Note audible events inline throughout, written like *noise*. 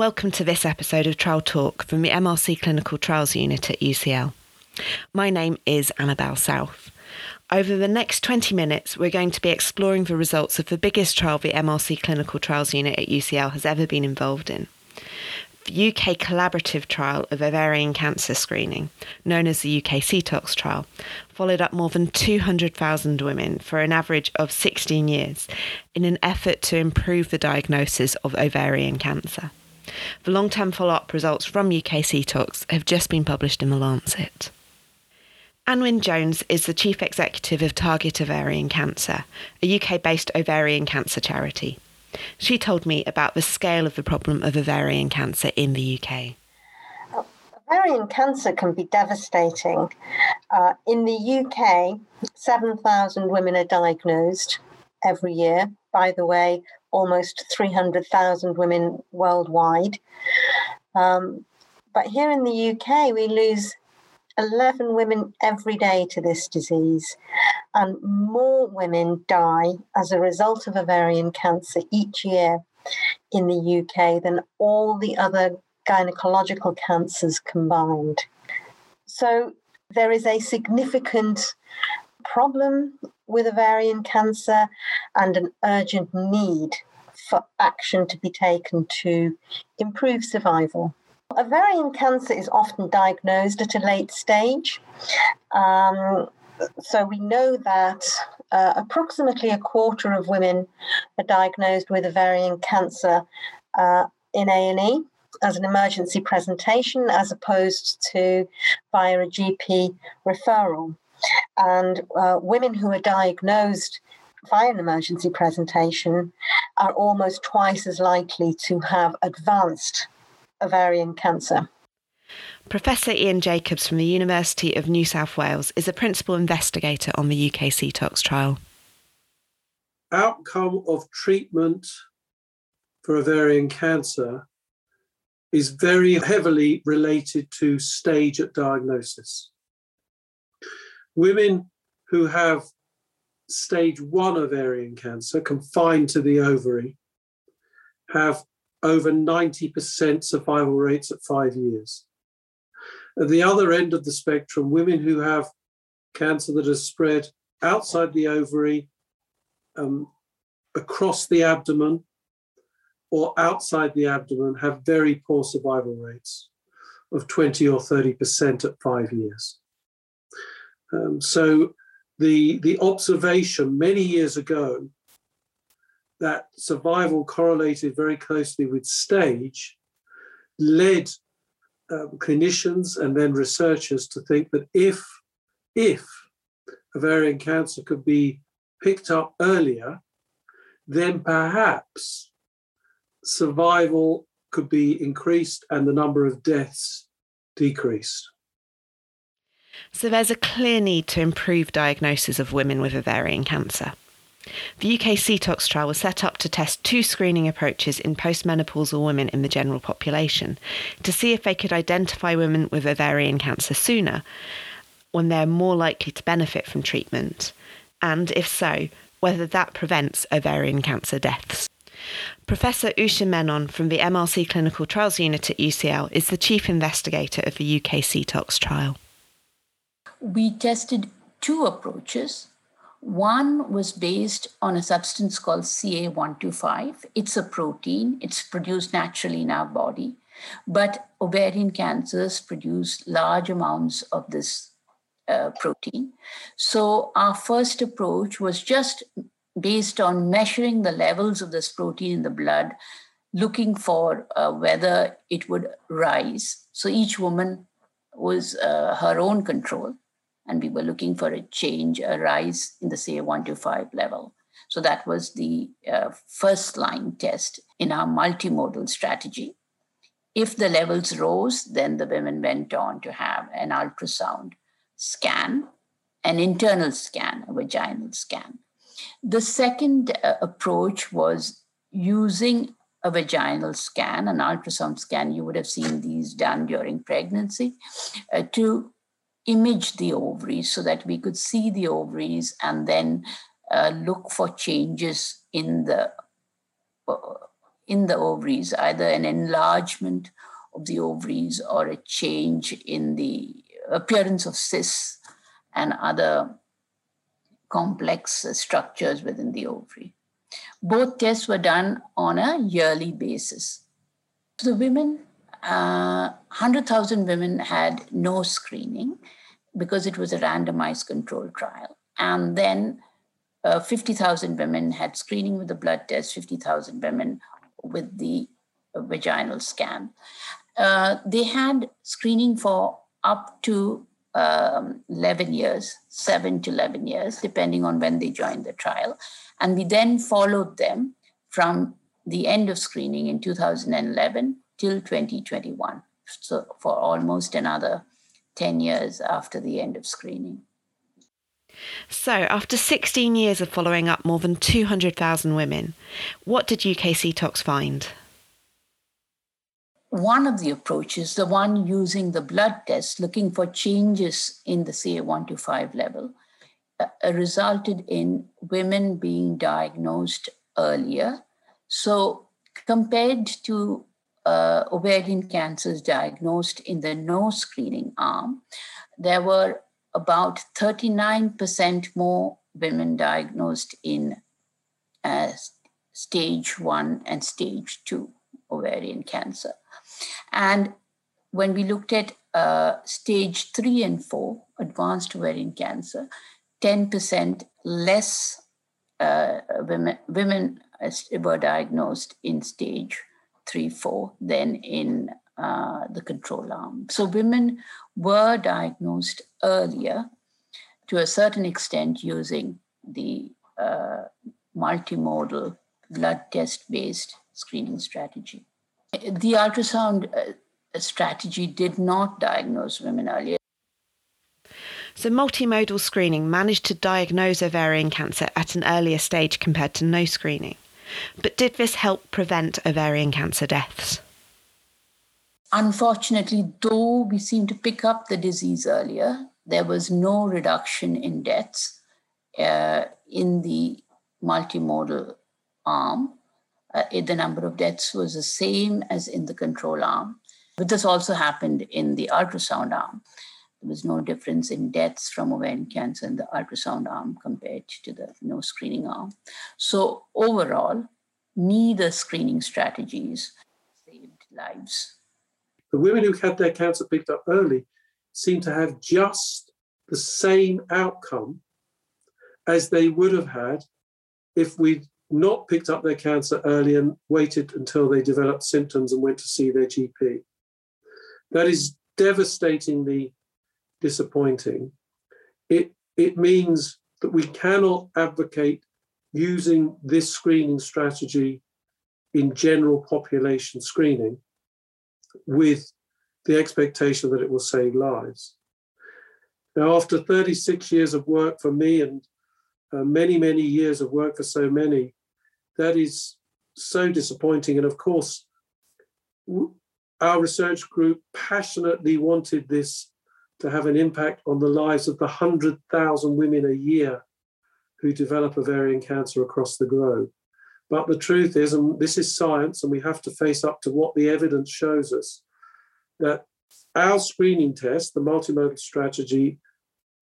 welcome to this episode of Trial Talk from the MRC Clinical Trials Unit at UCL. My name is Annabelle South. Over the next 20 minutes, we're going to be exploring the results of the biggest trial the MRC Clinical Trials Unit at UCL has ever been involved in the UK collaborative trial of ovarian cancer screening, known as the UKCTOCS trial, followed up more than 200,000 women for an average of 16 years in an effort to improve the diagnosis of ovarian cancer. The long term follow up results from UKCTOCS have just been published in The Lancet. Annwen Jones is the Chief Executive of Target Ovarian Cancer, a UK based ovarian cancer charity. She told me about the scale of the problem of ovarian cancer in the UK. Ovarian cancer can be devastating. Uh, in the UK, 7,000 women are diagnosed every year. By the way, almost 300,000 women worldwide. Um, but here in the UK, we lose 11 women every day to this disease, and more women die as a result of ovarian cancer each year in the UK than all the other gynecological cancers combined. So there is a significant problem with ovarian cancer and an urgent need for action to be taken to improve survival. Ovarian cancer is often diagnosed at a late stage. Um, so we know that uh, approximately a quarter of women are diagnosed with ovarian cancer uh, in A&E as an emergency presentation as opposed to via a GP referral. And uh, women who are diagnosed via an emergency presentation are almost twice as likely to have advanced ovarian cancer. Professor Ian Jacobs from the University of New South Wales is a principal investigator on the UKCTOCS trial. Outcome of treatment for ovarian cancer is very heavily related to stage at diagnosis. Women who have stage one ovarian cancer confined to the ovary have over 90% survival rates at five years. At the other end of the spectrum, women who have cancer that has spread outside the ovary, um, across the abdomen, or outside the abdomen have very poor survival rates of 20 or 30% at five years. Um, so the, the observation many years ago that survival correlated very closely with stage led um, clinicians and then researchers to think that if if ovarian cancer could be picked up earlier, then perhaps survival could be increased and the number of deaths decreased. So there's a clear need to improve diagnosis of women with ovarian cancer. The UKCTOCS trial was set up to test two screening approaches in postmenopausal women in the general population to see if they could identify women with ovarian cancer sooner when they're more likely to benefit from treatment, and if so, whether that prevents ovarian cancer deaths. Professor Usha Menon from the MRC Clinical Trials Unit at UCL is the chief investigator of the UK CTOX trial. We tested two approaches one was based on a substance called CA125. It's a protein, it's produced naturally in our body, but ovarian cancers produce large amounts of this uh, protein. So, our first approach was just based on measuring the levels of this protein in the blood, looking for uh, whether it would rise. So, each woman was uh, her own control and we were looking for a change, a rise in the CA125 level. So that was the uh, first line test in our multimodal strategy. If the levels rose, then the women went on to have an ultrasound scan, an internal scan, a vaginal scan. The second uh, approach was using a vaginal scan, an ultrasound scan. You would have seen these done during pregnancy uh, to image the ovaries so that we could see the ovaries and then uh, look for changes in the uh, in the ovaries, either an enlargement of the ovaries or a change in the appearance of cysts and other complex structures within the ovary. Both tests were done on a yearly basis. The women, uh, 100,000 women had no screening because it was a randomized control trial. And then uh, 50,000 women had screening with the blood test, 50,000 women with the uh, vaginal scan. Uh, they had screening for up to um, 11 years, 7 to 11 years, depending on when they joined the trial. And we then followed them from the end of screening in 2011 till 2021. So for almost another 10 years after the end of screening. So, after 16 years of following up more than 200,000 women, what did UKCTOCS find? One of the approaches, the one using the blood test, looking for changes in the CA125 level, uh, uh, resulted in women being diagnosed earlier. So, compared to uh, ovarian cancers diagnosed in the no screening arm, there were about 39% more women diagnosed in uh, stage one and stage two ovarian cancer. And when we looked at uh, stage three and four, advanced ovarian cancer, 10% less uh, women, women were diagnosed in stage three, four than in uh, the control arm. So women were diagnosed earlier to a certain extent using the uh, multimodal blood test based screening strategy. The ultrasound uh, strategy did not diagnose women earlier. So, multimodal screening managed to diagnose ovarian cancer at an earlier stage compared to no screening. But did this help prevent ovarian cancer deaths? Unfortunately, though we seem to pick up the disease earlier, there was no reduction in deaths uh, in the multimodal arm. Uh, the number of deaths was the same as in the control arm. But this also happened in the ultrasound arm. There was no difference in deaths from ovarian cancer in the ultrasound arm compared to the no screening arm. So, overall, neither screening strategies saved lives. The women who had their cancer picked up early seem to have just the same outcome as they would have had if we'd not picked up their cancer early and waited until they developed symptoms and went to see their GP. That is devastatingly disappointing. It, it means that we cannot advocate using this screening strategy in general population screening with the expectation that it will save lives. Now, after 36 years of work for me and uh, many, many years of work for so many, that is so disappointing. And of course, our research group passionately wanted this to have an impact on the lives of the 100,000 women a year who develop ovarian cancer across the globe. But the truth is, and this is science, and we have to face up to what the evidence shows us, that our screening test, the multimodal strategy,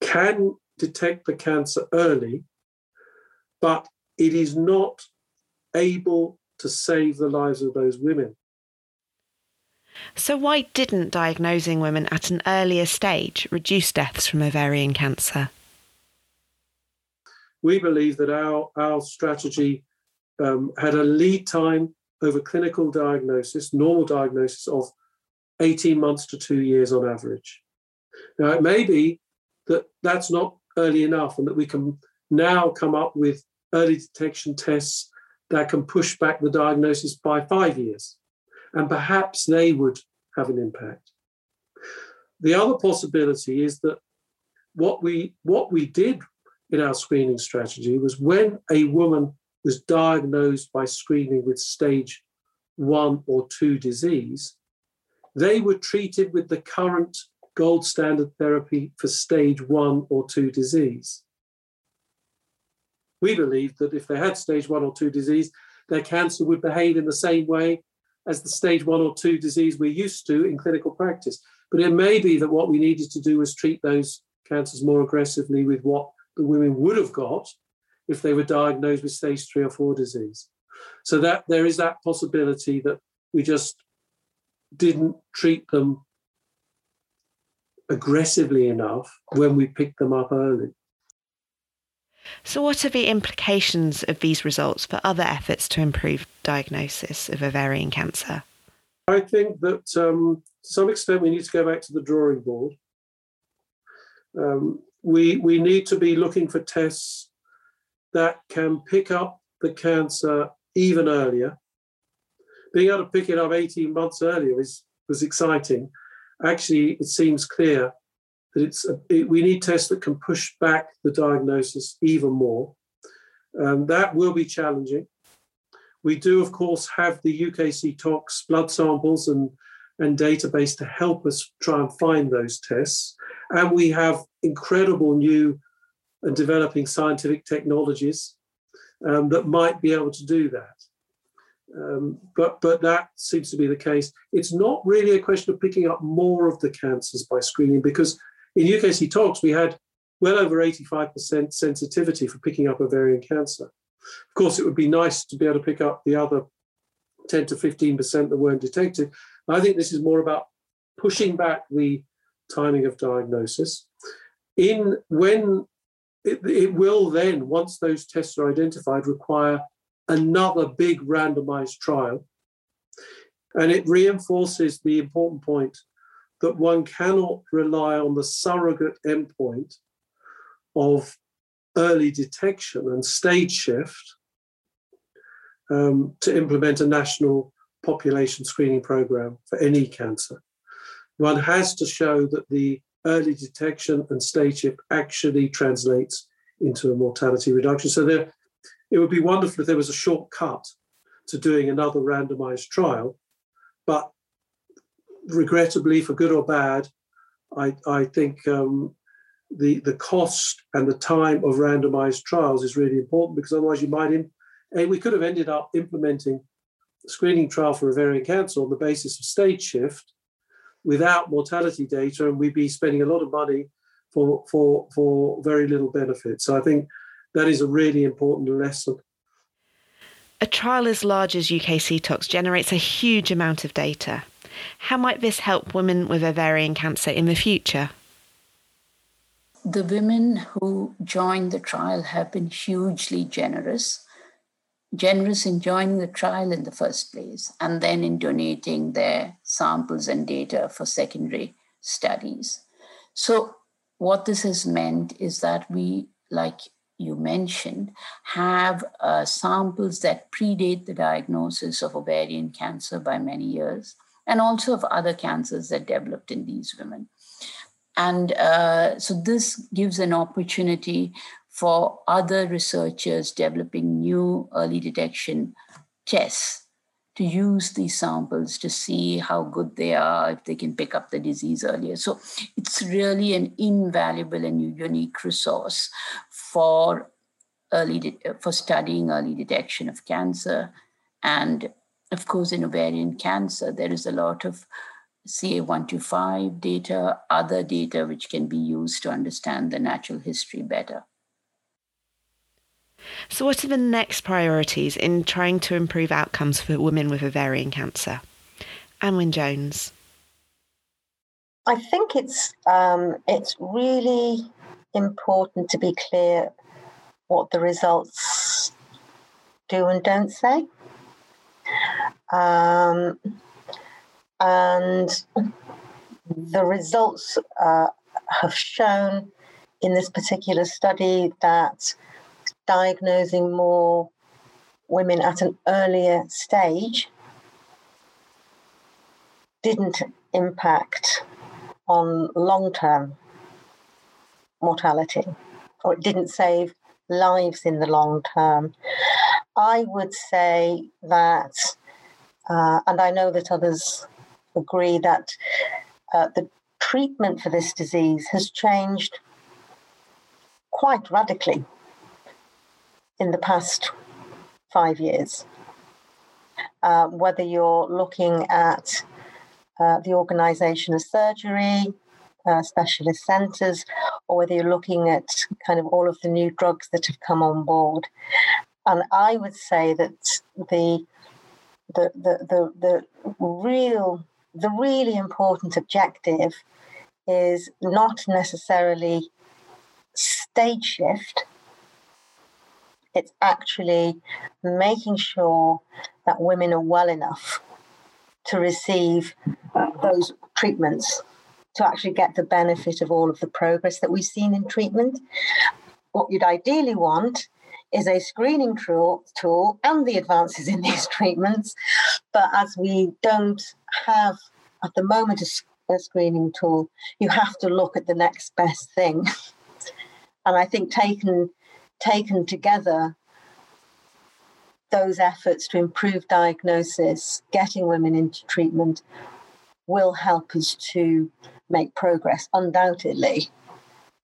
can detect the cancer early, but it is not able to save the lives of those women. So, why didn't diagnosing women at an earlier stage reduce deaths from ovarian cancer? We believe that our, our strategy um, had a lead time over clinical diagnosis, normal diagnosis of 18 months to two years on average. Now, it may be that that's not early enough and that we can now come up with early detection tests that can push back the diagnosis by five years and perhaps they would have an impact. The other possibility is that what we what we did in our screening strategy was when a woman was diagnosed by screening with stage one or two disease, they were treated with the current gold standard therapy for stage one or two disease. We believed that if they had stage one or two disease, their cancer would behave in the same way as the stage one or two disease we're used to in clinical practice. But it may be that what we needed to do was treat those cancers more aggressively with what the women would have got if they were diagnosed with stage three or four disease. So that there is that possibility that we just didn't treat them aggressively enough when we picked them up early. So, what are the implications of these results for other efforts to improve diagnosis of ovarian cancer? I think that um, to some extent we need to go back to the drawing board. Um, we, we need to be looking for tests that can pick up the cancer even earlier. Being able to pick it up 18 months earlier is, was exciting. Actually, it seems clear that it's a, it, we need tests that can push back the diagnosis even more. Um, that will be challenging. We do, of course, have the UKCTOCS blood samples and, and database to help us try and find those tests. And we have incredible new and developing scientific technologies um, that might be able to do that. Um, but but that seems to be the case. It's not really a question of picking up more of the cancers by screening because in UKCTOCS, we had well over 85% sensitivity for picking up ovarian cancer. Of course, it would be nice to be able to pick up the other 10 to 15% that weren't detected. I think this is more about pushing back the timing of diagnosis. In when it, it will then, once those tests are identified, require another big randomized trial. And it reinforces the important point that one cannot rely on the surrogate endpoint of early detection and stage shift um, to implement a national population screening program for any cancer. One has to show that the early detection and stage shift actually translates into a mortality reduction. So there, it would be wonderful if there was a shortcut to doing another randomized trial, but regrettably, for good or bad, I, I think um, the the cost and the time of randomized trials is really important because otherwise you might in, we could have ended up implementing a screening trial for ovarian cancer on the basis of stage shift without mortality data, and we'd be spending a lot of money for for for very little benefit. So I think that is a really important lesson. A trial as large as UKCTOCS generates a huge amount of data. How might this help women with ovarian cancer in the future? The women who joined the trial have been hugely generous generous in joining the trial in the first place and then in donating their samples and data for secondary studies. So, what this has meant is that we, like you mentioned, have uh, samples that predate the diagnosis of ovarian cancer by many years and also of other cancers that developed in these women. And uh, so, this gives an opportunity for other researchers developing new early detection tests to use these samples to see how good they are, if they can pick up the disease earlier. So it's really an invaluable and unique resource for early de- for studying early detection of cancer. And of course, in ovarian cancer, there is a lot of CA125 data, other data which can be used to understand the natural history better. So, what are the next priorities in trying to improve outcomes for women with ovarian cancer? Annwen Jones. I think it's um, it's really important to be clear what the results do and don't say. Um, and the results uh, have shown in this particular study that diagnosing more women at an earlier stage didn't impact on long term mortality, or it didn't save lives in the long term. I would say that, uh, and I know that others agree, that uh, the treatment for this disease has changed quite radically in the past five years. uh, whether you're looking at uh, the organisation of surgery, uh, specialist centres, or whether you're looking at kind of all of the new drugs that have come on board. And I would say that the the the the, the real the really important objective is not necessarily stage shift. It's actually making sure that women are well enough to receive those treatments to actually get the benefit of all of the progress that we've seen in treatment. What you'd ideally want is a screening tool, tool and the advances in these *laughs* treatments. But as we don't have at the moment a, a screening tool, you have to look at the next best thing. *laughs* and I think taken taken together, those efforts to improve diagnosis, getting women into treatment, will help us to make progress, undoubtedly.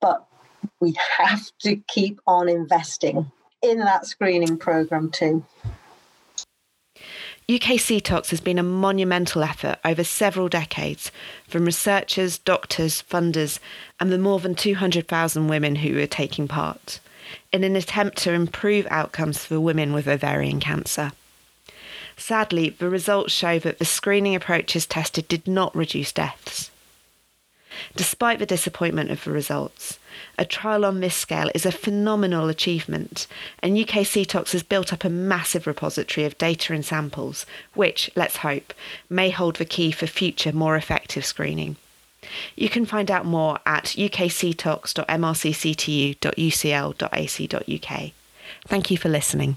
But we have to keep on investing in that screening program too. UKCTOCS has been a monumental effort over several decades from researchers, doctors, funders, and the more than 200,000 women who are taking part in an attempt to improve outcomes for women with ovarian cancer. Sadly, the results show that the screening approaches tested did not reduce deaths. Despite the disappointment of the results, a trial on this scale is a phenomenal achievement, and UKCTOCS has built up a massive repository of data and samples, which, let's hope, may hold the key for future more effective screening. You can find out more at ukctocs.mrcctu.ucl.ac.uk. Thank you for listening.